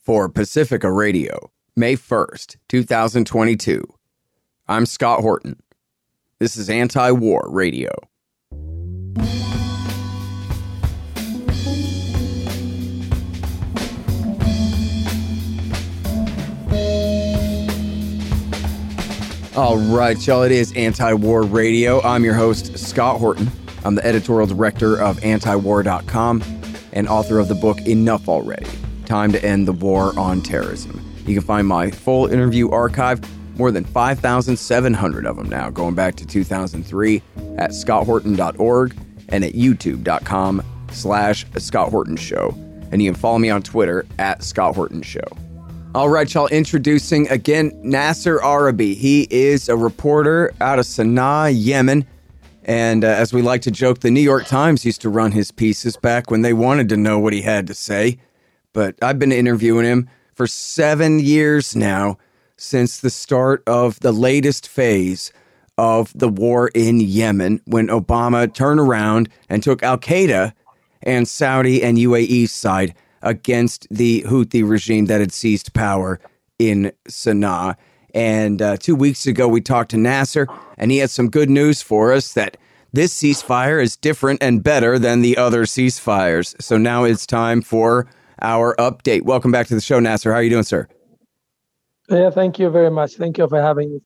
for Pacifica Radio, May 1st, 2022. I'm Scott Horton. This is Anti War Radio. All right, y'all, it is Anti War Radio. I'm your host, Scott Horton. I'm the editorial director of antiwar.com and author of the book Enough Already Time to End the War on Terrorism. You can find my full interview archive, more than 5,700 of them now, going back to 2003, at scotthorton.org and at youtube.com slash Scott Horton Show. And you can follow me on Twitter at Scott Horton Show. All right, y'all. Introducing again Nasser Arrabyee. He is a reporter out of Sana'a, Yemen. And uh, as we like to joke, the New York Times used to run his pieces back when they wanted to know what he had to say. But I've been interviewing him for seven years now since the start of the latest phase of the war in Yemen when Obama turned around and took Al Qaeda and Saudi and UAE's side against the Houthi regime that had seized power in Sana'a. And uh, two weeks ago, we talked to Nasser, and he had some good news for us that this ceasefire is different and better than the other ceasefires. So now it's time for our update. Welcome back to the show, Nasser. How are you doing, sir? Yeah, thank you very much. Thank you for having me.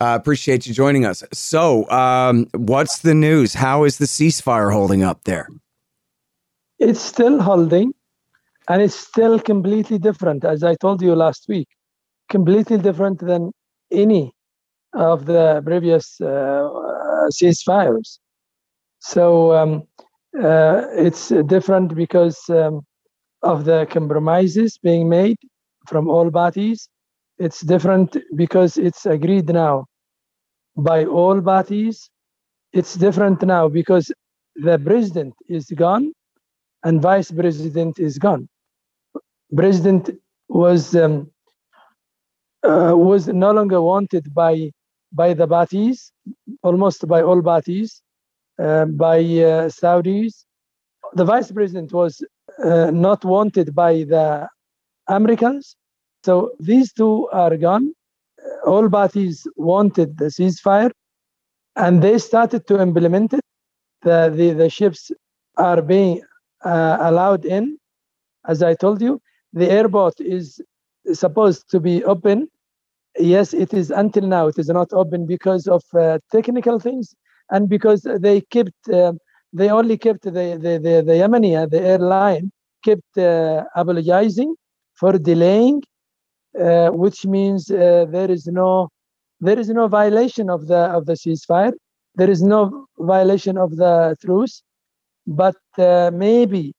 Uh, appreciate you joining us. So, um, what's the news? How is the ceasefire holding up there? It's still holding and it's still completely different as i told you last week completely different than any of the previous uh, ceasefires so um, uh, it's different because um, of the compromises being made from all parties. It's different because it's agreed now by all parties. It's different now because the president is gone and vice president is gone. President was um, uh, was no longer wanted by by the parties, almost by all parties, uh, by uh, Saudis. The vice president was uh, not wanted by the Americans. So these two are gone. All parties wanted the ceasefire, and they started to implement it. The the, the ships are being uh, allowed in, as I told you the airport is supposed to be open yes it is until now it is not open because of uh, technical things and because they kept uh, they only kept the the the, the Yemeni uh, the airline kept uh, apologizing for delaying uh, which means uh, there is no there is no violation of the of the ceasefire there is no violation of the truce but maybe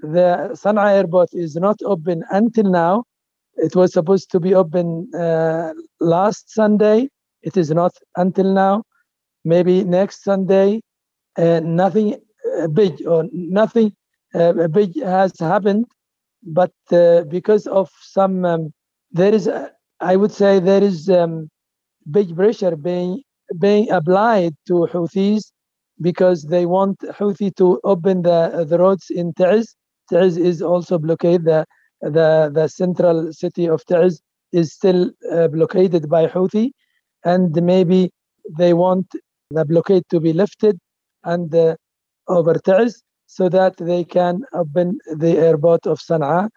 the Sana'a airport is not open until now. It was supposed to be open uh, last Sunday. It is not until now. Maybe next Sunday. Uh, nothing uh, big or nothing uh, big has happened, but because of some, um, there is, I would say, there is um, big pressure being being applied to Houthis because they want Houthi to open the the roads in Taiz Taiz is also blockaded. The, the, the central city of Taiz is still uh, blockaded by Houthi, and maybe they want the blockade to be lifted and uh, over Taiz so that they can open the airport of Sana'a.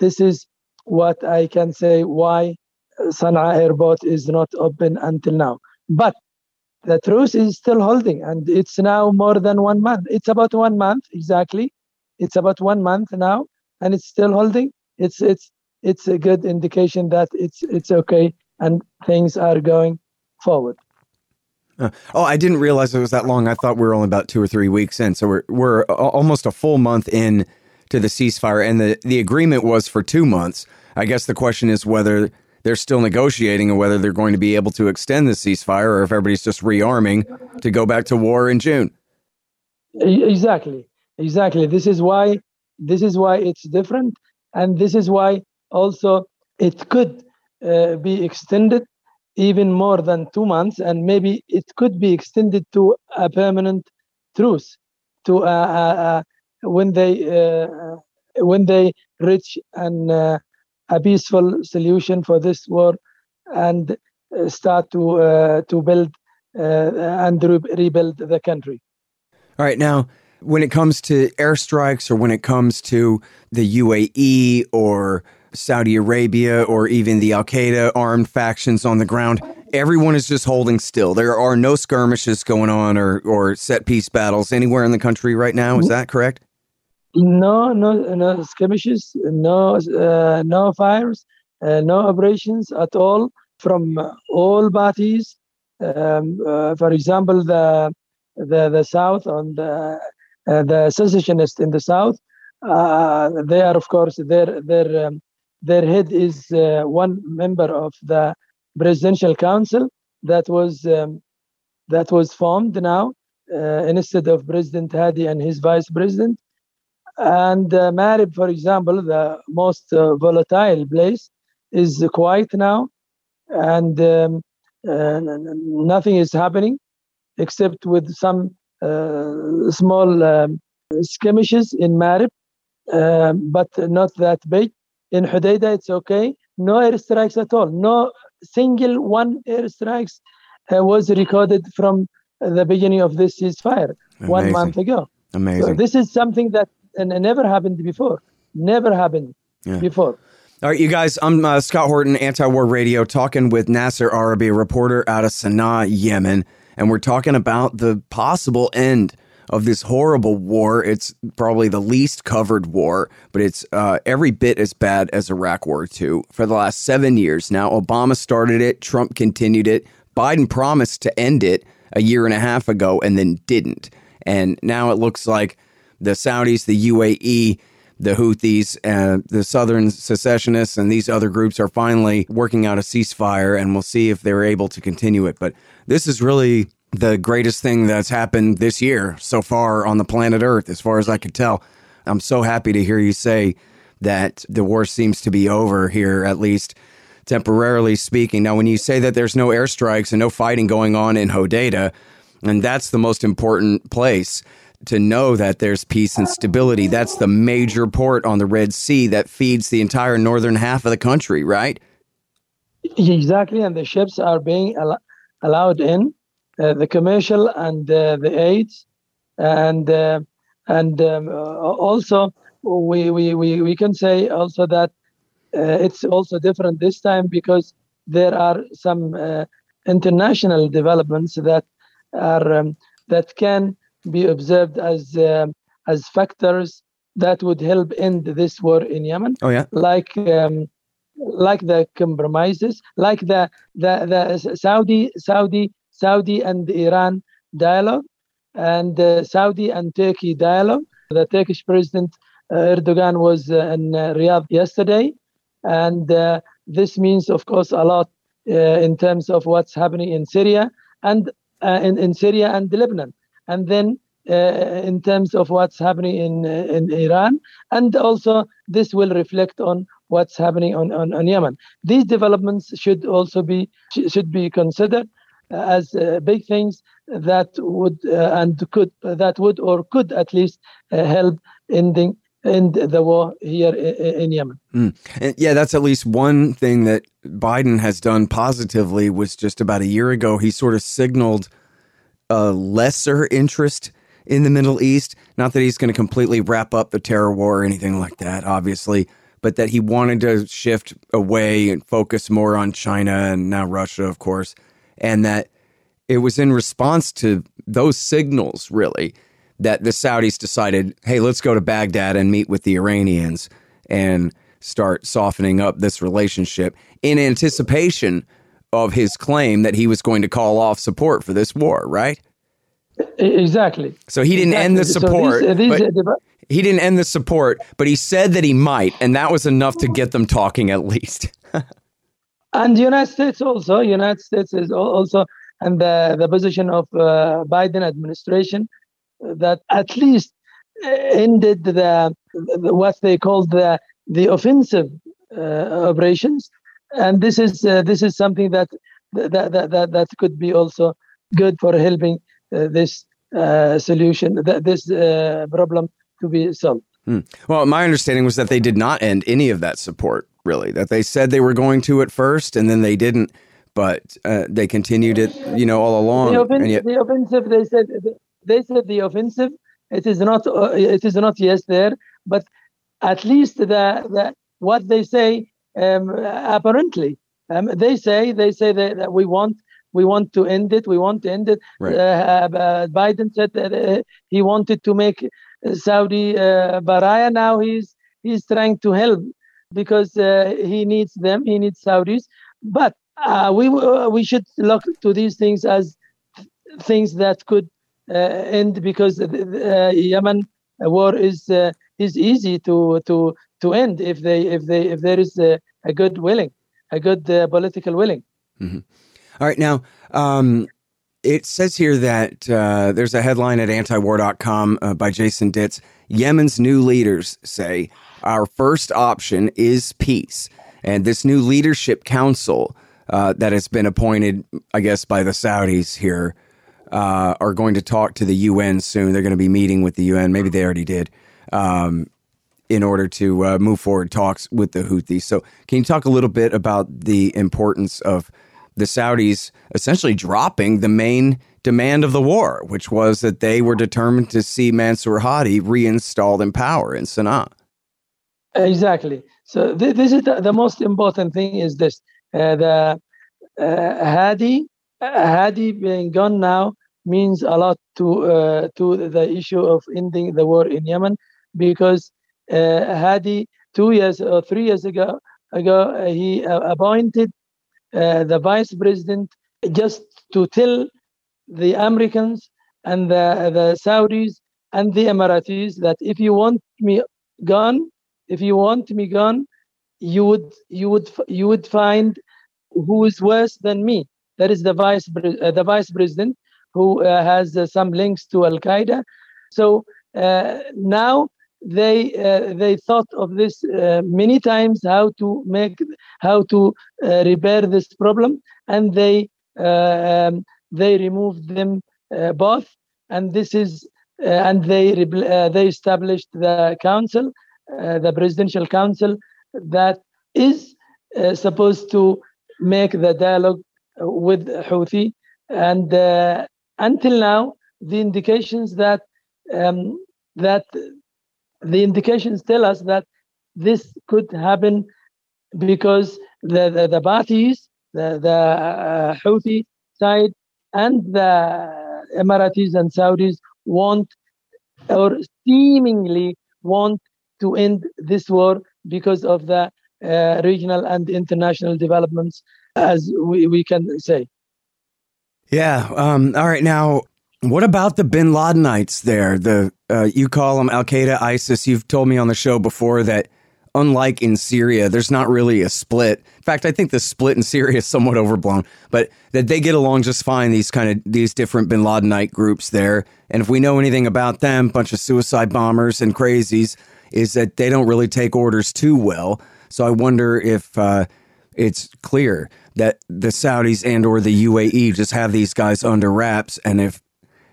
This is what I can say why Sana'a airport is not open until now. But the truce is still holding, and it's now more than one month. It's about one month exactly it's about one month now, and it's still holding. It's it's it's a good indication that it's it's okay and things are going forward. Uh, oh, I didn't realize it was that long. I thought we were only about two or three weeks in. So we're we're almost a full month in to the ceasefire, and the the agreement was for two months. I guess the question is whether they're still negotiating and whether they're going to be able to extend the ceasefire, or if everybody's just rearming to go back to war in June. Exactly exactly this is why this is why it's different and this is why also it could uh, be extended even more than two months and maybe it could be extended to a permanent truce to uh, uh, uh when they uh, when they reach an a peaceful solution for this war and start to to build and re- rebuild the country. All right, now when it comes to airstrikes or when it comes to the UAE or Saudi Arabia or even the Al Qaeda armed factions on the ground, everyone is just holding still. There are no skirmishes going on or, or set piece battles anywhere in the country right now. Is that correct? No, no, no skirmishes, no, uh, no fires, uh, no operations at all from all parties. Um, uh, for example, the the the south on the uh, the secessionists in the south, uh, they are of course their their um, their head is uh, one member of the presidential council that was um, that was formed now instead of President Hadi and his vice president. And uh, Marib, for example, the most uh, volatile place, is quiet now, and um, uh, nothing is happening except with some uh, small um, skirmishes in Marib, um, but not that big. In Hodeidah, it's okay. No airstrikes at all. No single one airstrikes uh, was recorded from the beginning of this ceasefire Amazing. one month ago. Amazing. So this is something that and it never happened before. Never happened yeah. before. All right, you guys, I'm uh, Scott Horton, Anti War Radio, talking with Nasser Arrabyee, a reporter out of Sana'a, Yemen. And we're talking about the possible end of this horrible war. It's probably the least covered war, but it's uh, every bit as bad as Iraq War II for the last seven years. Now, Obama started it, Trump continued it, Biden promised to end it a year and a half ago and then didn't. And now it looks like the Saudis, the UAE, the Houthis, uh, the Southern secessionists, and these other groups are finally working out a ceasefire, and we'll see if they're able to continue it. But this is really the greatest thing that's happened this year so far on the planet Earth, as far as I could tell. I'm so happy to hear you say that the war seems to be over here, at least temporarily speaking. Now, when you say that there's no airstrikes and no fighting going on in Hodeidah, and that's the most important place to know that there's peace and stability. That's the major port on the Red Sea that feeds the entire northern half of the country, right? Exactly, and the ships are being al- allowed in, the commercial and uh, the aids, and uh, and um, uh, also we, we, we, we can say also that uh, it's also different this time because there are some uh, international developments that are um, that can be observed as uh, as factors that would help end this war in Yemen. Oh yeah, like um, like the compromises, like the the the Saudi Saudi Saudi and Iran dialogue, and the Saudi and Turkey dialogue. The Turkish President uh, Erdogan was uh, in uh, Riyadh yesterday, and uh, this means, of course, a lot uh, in terms of what's happening in Syria and uh, in in Syria and Lebanon and then uh, in terms of what's happening in uh, in Iran, and also this will reflect on what's happening on, on, on Yemen. These developments should also be should be considered as uh, big things that would uh, and could that would or could at least uh, help ending end the war here in, Yemen. Mm. yeah, that's at least one thing that Biden has done positively. Was just about a year ago, he sort of signaled a lesser interest in the Middle East. Not that he's going to completely wrap up the terror war or anything like that, obviously, but that he wanted to shift away and focus more on China and now Russia, of course, and that it was in response to those signals, really, that the Saudis decided, hey, let's go to Baghdad and meet with the Iranians and start softening up this relationship in anticipation of his claim that he was going to call off support for this war, right? Exactly. So he didn't exactly. end the support. So these, uh, these he didn't end the support, but he said that he might, and that was enough to get them talking at least. and the United States also, United States is also, and the, the position of uh, Biden administration that at least ended the, the what they called the the offensive uh, operations. And this is uh, this is something that that, that that that could be also good for helping uh, this uh, solution this uh, problem to be solved Hmm. Well, my understanding was that they did not end any of that support, really. That they said they were going to at first, and then they didn't. But uh, they continued it, you know, all along. The, offen- yet- the offensive, they said, they said the offensive. It is not, uh, it is not yes there, but at least the, the what they say um, apparently um, they say they say that, that, we want we want to end it. We want to end it. Right. Uh, uh, Biden said that uh, he wanted to make Saudi uh, Baraya. Now he's he's trying to help because uh, he needs them. He needs Saudis. But uh, we we should look to these things as things that could end because the, Yemen war is is easy to to to end if they if they if there is a, a good willing, a good uh, political willing. Mm-hmm. All right, now um, it says here that uh, there's a headline at antiwar.com uh, by Jason Ditz. Yemen's new leaders say our first option is peace, and this new leadership council uh, that has been appointed, I guess, by the Saudis here. Uh, are going to talk to the UN soon. They're going to be meeting with the UN. Maybe they already did. Um, in order to uh, move forward talks with the Houthis. So, can you talk a little bit about the importance of the Saudis essentially dropping the main demand of the war, which was that they were determined to see Mansour Hadi reinstalled in power in Sana'a? Exactly. So, th- this is the, the, most important thing is this uh, the uh, Hadi, uh, Hadi being gone now means a lot to uh, to the issue of ending the war in Yemen because uh, Hadi two years or three years ago ago uh, he uh, appointed the vice president just to tell the Americans and the, the Saudis and the Emiratis that if you want me gone, if you want me gone, you would you would you would find who is worse than me. That is the vice uh, the vice president who uh, has uh, some links to Al Qaeda. So now they uh, they thought of this uh, many times how to make how to uh, repair this problem and they uh, um, they removed them uh, both and this is uh, and they they established the council the presidential council that is supposed to make the dialogue with Houthi and until now the indications that um, that the indications tell us that this could happen because the the, the the the uh, Houthi side, and the Emiratis and Saudis want or seemingly want to end this war because of the uh, regional and international developments, as we, we can say. Yeah. Um, all right. Now, what about the Bin Ladenites there? The uh, you call them Al Qaeda, ISIS. You've told me on the show before that unlike in Syria, there's not really a split. In fact, I think the split in Syria is somewhat overblown, but that they get along just fine. These kind of these different Bin Ladenite groups there, and if we know anything about them, bunch of suicide bombers and crazies, is that they don't really take orders too well. So I wonder if uh, it's clear that the Saudis and or the UAE just have these guys under wraps, and if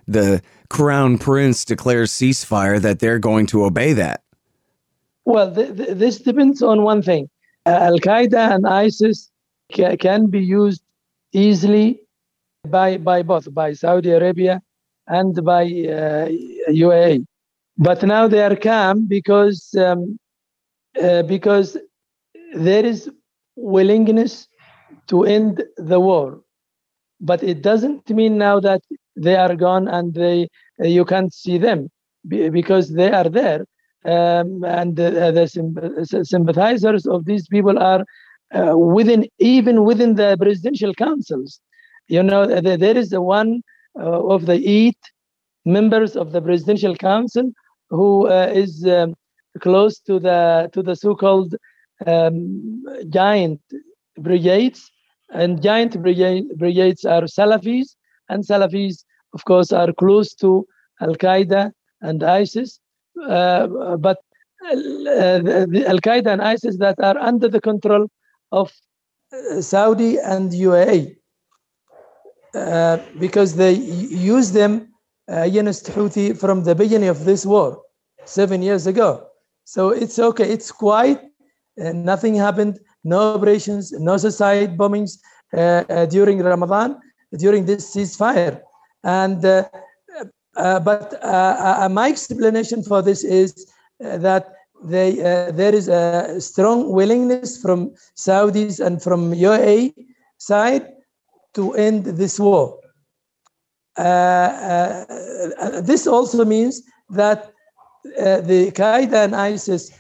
the crown prince declares ceasefire, that they're going to obey that? Well, th- th- this depends on one thing. Uh, Al Qaeda and ISIS ca- can be used easily by, by both, by Saudi Arabia and by uh, UAE. But now they are calm because um, uh, because there is willingness to end the war. But it doesn't mean now that they are gone and they you can't see them because they are there. Um, and uh, the sympathizers of these people are uh, within even within the presidential councils. You know there is the one uh, of the eight members of the presidential council who uh, is um, close to the to the so-called um, giant brigades. And giant brigades are salafis and Salafis, of course, are close to Al Qaeda and ISIS, uh, but uh, the Al Qaeda and ISIS that are under the control of uh, Saudi and UAE, uh, because they use them against Houthi from the beginning of this war, seven years ago. So it's okay. It's quiet. and nothing happened. No operations, no suicide bombings uh, uh, during Ramadan, during this ceasefire. And uh, uh, but uh, my explanation for this is that they, there is a strong willingness from Saudis and from UAE side to end this war. this also means that the Qaeda and ISIS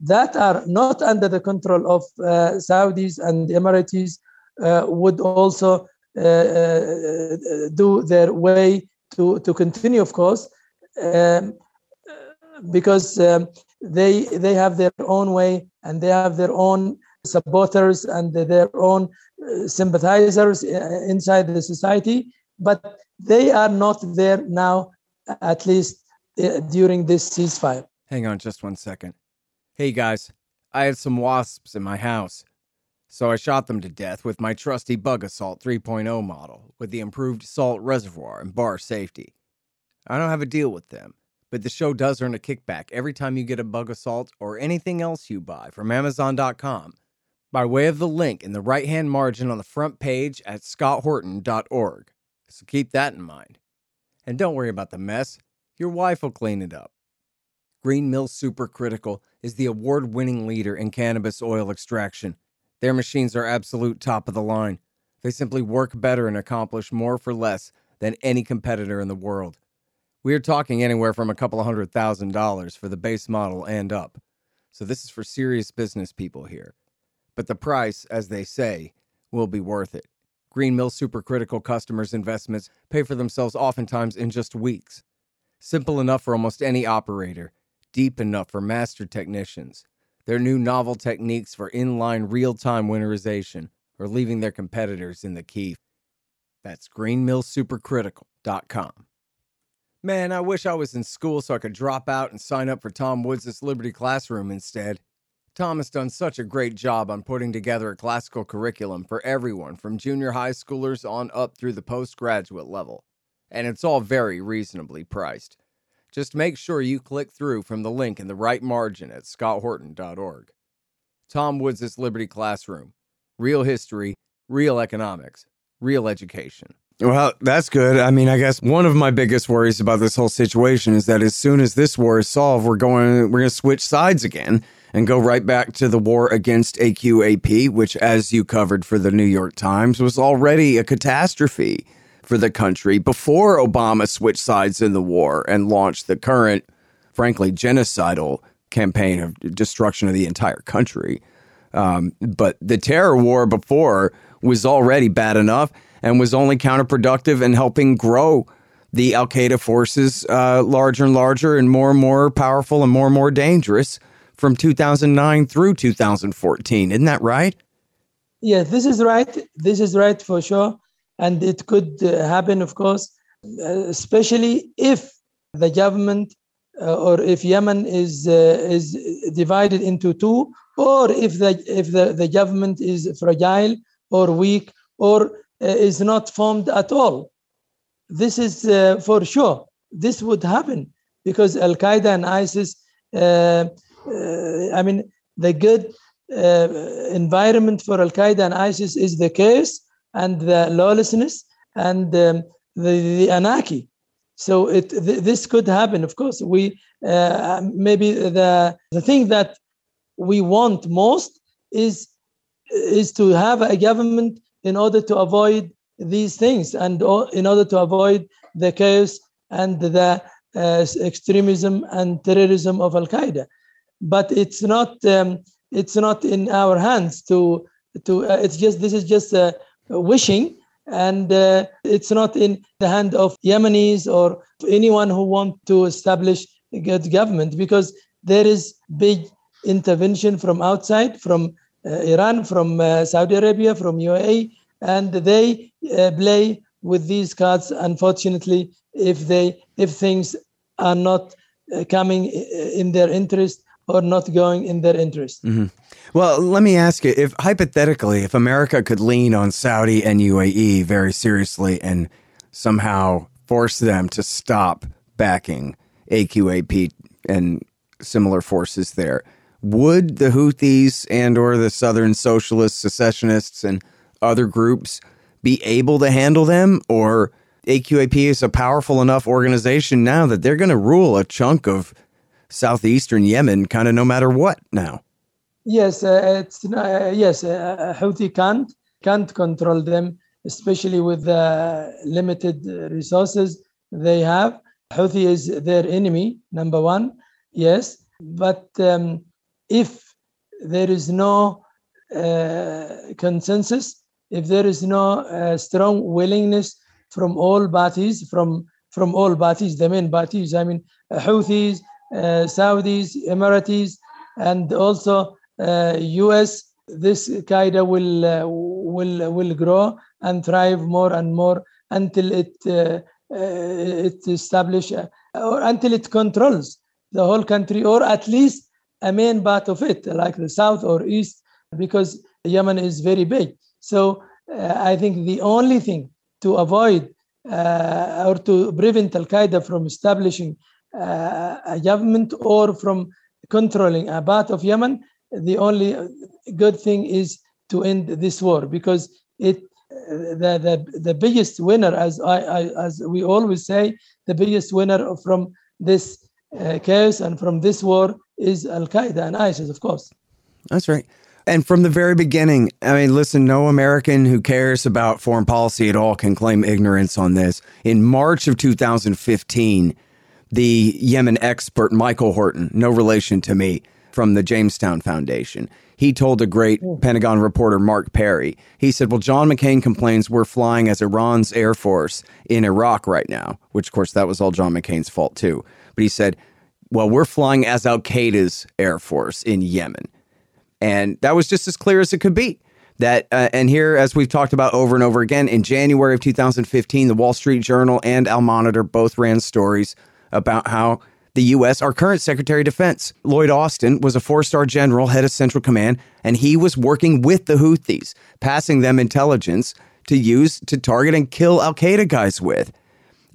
that are not under the control of uh, Saudis and Emiratis uh, would also uh, uh, Uh, uh, uh, do their way to, to continue, of course, um, because um, they they have their own way and they have their own supporters and their own sympathizers inside the society, but they are not there now, at least during this ceasefire. Hang on just one second. Hey guys, I had some wasps in my house. So I shot them to death with my trusty Bug Assault 3.0 model with the improved salt reservoir and bar safety. I don't have a deal with them, but the show does earn a kickback every time you get a Bug Assault or anything else you buy from Amazon.com by way of the link in the right hand margin on the front page at scotthorton.org. So keep that in mind. And don't worry about the mess, your wife will clean it up. Green Mill Supercritical is the award winning leader in cannabis oil extraction. Their machines are absolute top of the line. They simply work better and accomplish more for less than any competitor in the world. We are talking anywhere from a couple of hundred thousand dollars for the base model and up. So this is for serious business people here. But the price, as they say, will be worth it. Green Mill Supercritical customers' investments pay for themselves oftentimes in just weeks. Simple enough for almost any operator deep enough for master technicians. Their new novel techniques for inline real time winterization are leaving their competitors in the key. That's greenmillsupercritical.com. Man, I wish I was in school so I could drop out and sign up for Tom Woods' Liberty Classroom instead. Tom has done such a great job on putting together a classical curriculum for everyone from junior high schoolers on up through the postgraduate level. And it's all very reasonably priced. Just make sure you click through from the link in the right margin at scotthorton.org. Tom Woods' Liberty Classroom. Real history, real economics, real education. Well, that's good. I mean, I guess one of my biggest worries about this whole situation is that as soon as this war is solved, we're going we're going to switch sides again and go right back to the war against AQAP, which as you covered for the New York Times was already a catastrophe for the country before Obama switched sides in the war and launched the current, frankly, genocidal campaign of destruction of the entire country. Um, but the terror war before was already bad enough and was only counterproductive in helping grow the Al Qaeda forces uh, larger and larger and more and more powerful and more and more dangerous from 2009 through 2014. Isn't that right? Yeah, this is right. This is right for sure and it could uh, happen, of course, uh, especially if the government uh, or if Yemen is is divided into two, or if the if the, the government is fragile or weak or is not formed at all. This is for sure. This would happen because Al Qaeda and ISIS. I mean, the good uh, environment for Al Qaeda and ISIS is the case and the lawlessness and um, the, the anarchy. So it th- this could happen. Of course, we uh, maybe the the thing that we want most is is to have a government in order to avoid these things and in order to avoid the chaos and the uh, extremism and terrorism of Al Qaeda. But it's not um, it's not in our hands to to. Uh, it's just this is just a wishing and uh, it's not in the hand of Yemenis or anyone who want to establish a good government because there is big intervention from outside, from uh, Iran, from uh, Saudi Arabia, from UAE, and they uh, play with these cards. Unfortunately, if they if things are not uh, coming in their interest or not going in their interest. Mm-hmm. Well, let me ask you if hypothetically, if America could lean on Saudi and UAE very seriously and somehow force them to stop backing AQAP and similar forces there. Would the Houthis and or the Southern Socialists, secessionists, and other groups be able to handle them, or AQAP is a powerful enough organization now that they're going to rule a chunk of southeastern Yemen, kind of no matter what now? Yes, uh, it's uh, yes. Uh, Houthi can't can't control them, especially with the limited resources they have. Houthi is their enemy, number one. Yes, but um, if there is no uh, consensus, if there is no uh, strong willingness from all parties, from from all parties, the main parties, I mean, Houthis, uh, Saudis, Emiratis, and also U.S. Uh, this Qaeda will uh, will will grow and thrive more and more until it uh, it establish or until it controls the whole country or at least a main part of it, like the south or east, because Yemen is very big. So uh, I think the only thing to avoid uh, or to prevent Al Qaeda from establishing uh, a government or from controlling a part of Yemen the only good thing is to end this war because it the the, the biggest winner as I, I as we always say the biggest winner from this uh, chaos and from this war is Al Qaeda and ISIS of course that's right and from the very beginning, I mean, listen, no American who cares about foreign policy at all can claim ignorance on this. In March of 2015, the Yemen expert Michael Horton, no relation to me, from the Jamestown Foundation. He told a great hmm. Pentagon reporter, Mark Perry, he said, Well, John McCain complains we're flying as Iran's Air Force in Iraq right now, which, of course, that was all John McCain's fault, too. But he said, Well, we're flying as Al Qaeda's Air Force in Yemen. And that was just as clear as it could be. That uh, and here, as we've talked about over and over again, in January of 2015, the Wall Street Journal and Al Monitor both ran stories about how the U.S., our current Secretary of Defense, Lloyd Austin, was a four star general, head of Central Command, and he was working with the Houthis, passing them intelligence to use to target and kill Al Qaeda guys with.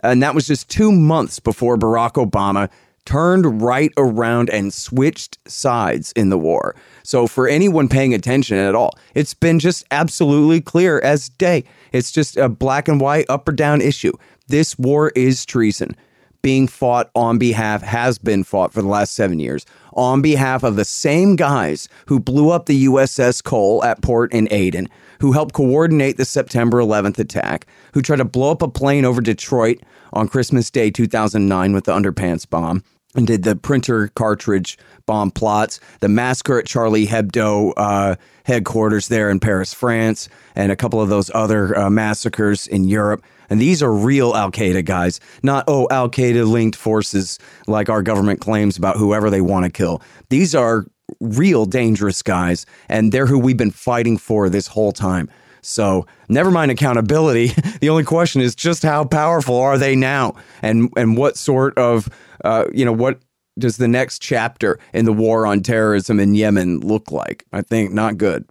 And that was just two months before Barack Obama turned right around and switched sides in the war. So, for anyone paying attention at all, it's been just absolutely clear as day. It's just a black and white, up or down issue. This war is treason being fought on behalf, has been fought for the last seven years, on behalf of the same guys who blew up the USS Cole at port in Aden, who helped coordinate the September 11th attack, who tried to blow up a plane over Detroit on Christmas Day 2009 with the underpants bomb, and did the printer cartridge bomb plots, the massacre at Charlie Hebdo uh, headquarters there in Paris, France, and a couple of those other uh, massacres in Europe. And these are real Al Qaeda guys, not, oh, Al Qaeda linked forces like our government claims about whoever they want to kill. These are real dangerous guys, and they're who we've been fighting for this whole time. So, never mind accountability. the only question is just how powerful are they now, and and what sort of, uh, you know, what does the next chapter in the war on terrorism in Yemen look like? I think not good.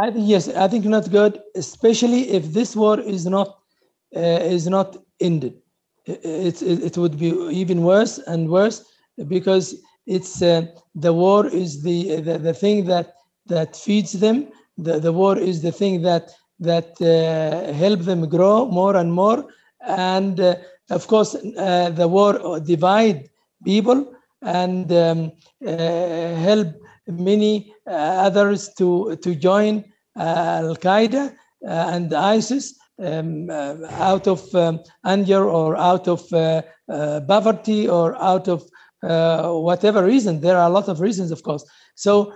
I think yes, I think not good, especially if this war is not uh, is not ended. It, it, it would be even worse and worse because it's uh, the war is the, the, the thing that that feeds them. The, the war is the thing that that uh, help them grow more and more. And uh, of course, uh, the war divide people and um, uh, help many others to to join Al Qaeda and ISIS um, uh, out of um, anger or out of uh, uh, poverty or out of uh, whatever reason. There are a lot of reasons, of course. So,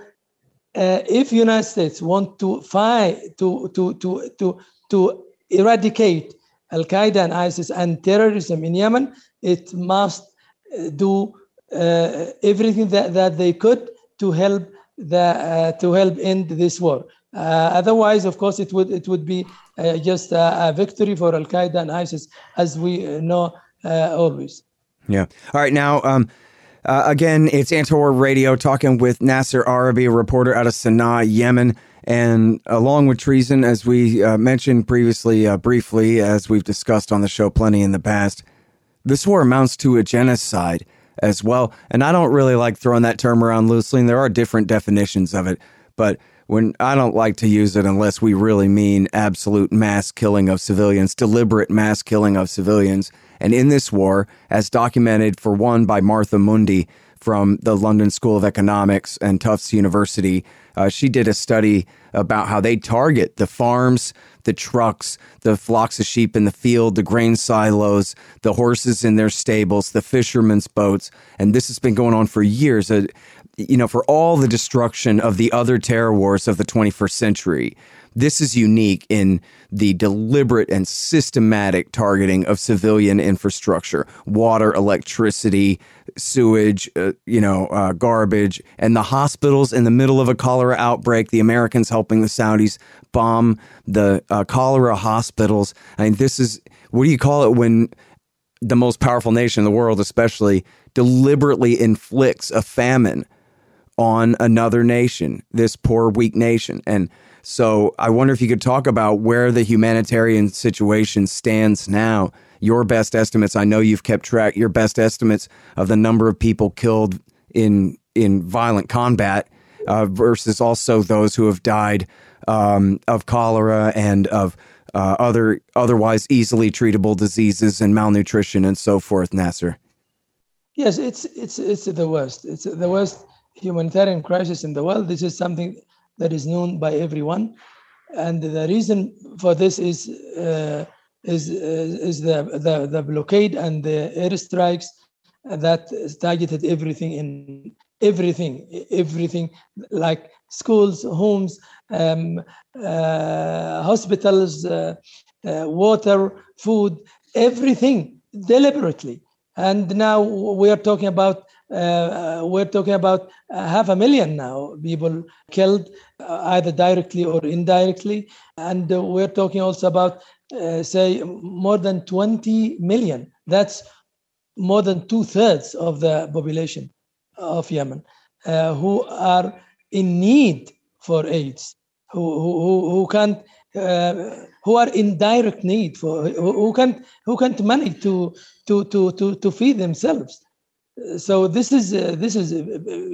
uh, if United States want to fight to to to to to eradicate Al Qaeda and ISIS and terrorism in Yemen, it must uh, do everything that, that they could to help the to help end this war. otherwise, of course, it would it would be uh, just a, a, victory for Al Qaeda and ISIS, as we know uh, always. Yeah. All right. Now, um, uh, again, it's Anti-War Radio talking with Nasser Arrabyee, a reporter out of Sana'a, Yemen. And along with treason, as we uh, mentioned previously, uh, briefly, as we've discussed on the show plenty in the past, this war amounts to a genocide as well. And I don't really like throwing that term around loosely. And there are different definitions of it, but when I don't like to use it unless we really mean absolute mass killing of civilians, deliberate mass killing of civilians. And in this war, as documented for one by Martha Mundy from the London School of Economics and Tufts University, uh, she did a study about how they target the farms, the trucks, the flocks of sheep in the field, the grain silos, the horses in their stables, the fishermen's boats. And this has been going on for years. Uh, you know, for all the destruction of the other terror wars of the 21st century, this is unique in the deliberate and systematic targeting of civilian infrastructure, water, electricity, sewage, uh, you know, uh, garbage, and the hospitals in the middle of a cholera outbreak. The Americans helping the Saudis bomb the uh, cholera hospitals. I mean, this is what do you call it when the most powerful nation in the world, especially, deliberately inflicts a famine on another nation, this poor, weak nation. And so I wonder if you could talk about where the humanitarian situation stands now. Your best estimates, I know you've kept track, your best estimates of the number of people killed in in violent combat uh, versus also those who have died um, of cholera and of uh, other otherwise easily treatable diseases and malnutrition and so forth, Nasser. Yes, it's it's it's the worst. It's the worst humanitarian crisis in the world. This is something that is known by everyone, and the reason for this is uh, is uh, is the, the the blockade and the airstrikes that targeted everything in everything everything like schools, homes, um, uh, hospitals, uh, uh, water, food, everything deliberately. And now we are talking about uh, we're talking about half a million now people killed uh, either directly or indirectly. And uh, we're talking also about say more than 20 million. That's more than two thirds of the population of yemen who are in need for aids who who, who can't uh, who are in direct need for who, who can't who can't manage to to to to to feed themselves so this is uh, this is a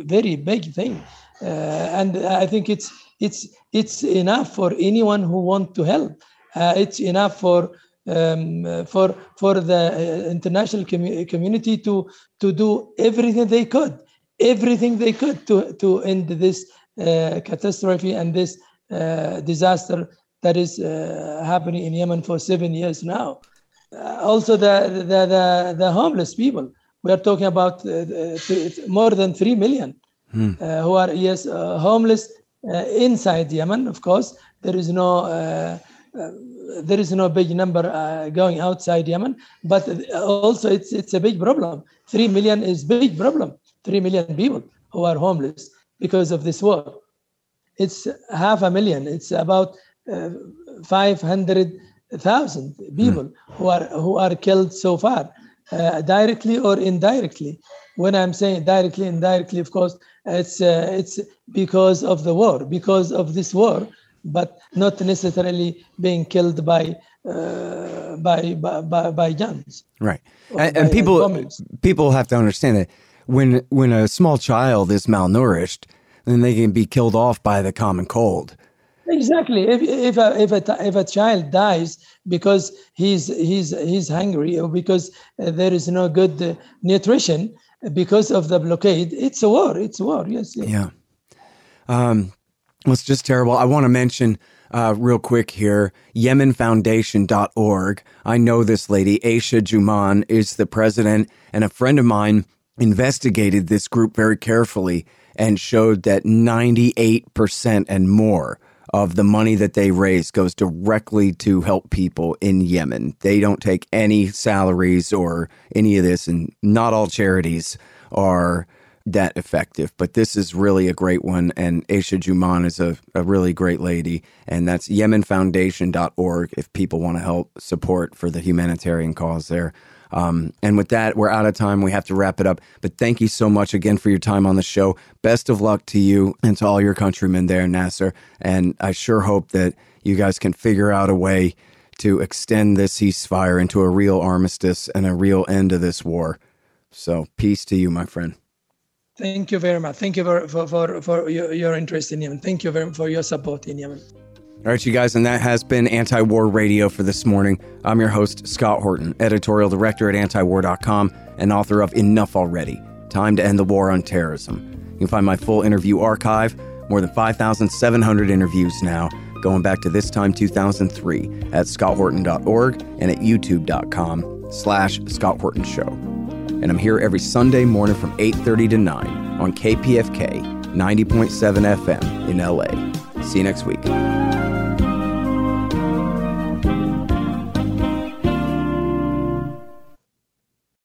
very big thing. Uh, and i think it's it's it's enough for anyone who want to help. Uh, it's enough for um, for for the uh, international com- community to to do everything they could everything they could to to end this uh, catastrophe and this uh, disaster that is happening in yemen for seven years now. Also the, the the the homeless people we are talking about uh, uh more than 3 million hmm. uh, who are, yes, uh, homeless inside Yemen, of course. There is no there is no big number uh, going outside Yemen, but also it's it's a big problem. Three million is a big problem. Three million people who are homeless because of this war. It's half a million. It's about uh, five hundred thousand people mm. who are who are killed so far uh, directly or indirectly. When I'm saying directly, indirectly, of course, it's uh, it's because of the war, because of this war, but not necessarily being killed by uh, by, by by guns. Right, and, and people bombings. people have to understand that when when a small child is malnourished, then they can be killed off by the common cold. Exactly. If if a, if a if a child dies because he's he's he's hungry or because there is no good nutrition because of the blockade, it's a war. It's a war. Yes. yes. Yeah. Um, it's just terrible. I want to mention uh, real quick here yemenfoundation.org. I know this lady, Aisha Jumaan, is the president, and a friend of mine investigated this group very carefully and showed that 98% and more of the money that they raise goes directly to help people in Yemen. They don't take any salaries or any of this, and not all charities are that effective. But this is really a great one. And Aisha Jumaan is a, a really great lady. And that's yemenfoundation.org if people want to help support for the humanitarian cause there. Um, and with that, we're out of time. We have to wrap it up. But thank you so much again for your time on the show. Best of luck to you and to all your countrymen there, Nasser. And I sure hope that you guys can figure out a way to extend this ceasefire into a real armistice and a real end to this war. So peace to you, my friend. Thank you very much. Thank you for, for, for, for your, your interest in Yemen. Thank you very much for your support in Yemen. All right, you guys, and that has been Anti War Radio for this morning. I'm your host, Scott Horton, editorial director at antiwar.com and author of Enough Already Time to End the War on Terrorism. You can find my full interview archive, more than 5,700 interviews now, going back to this time 2003 at scotthorton.org and at youtube.com slash Scott Horton Show. And I'm here every Sunday morning from 8.30 to 9 on KPFK 90.7 FM in LA. See you next week.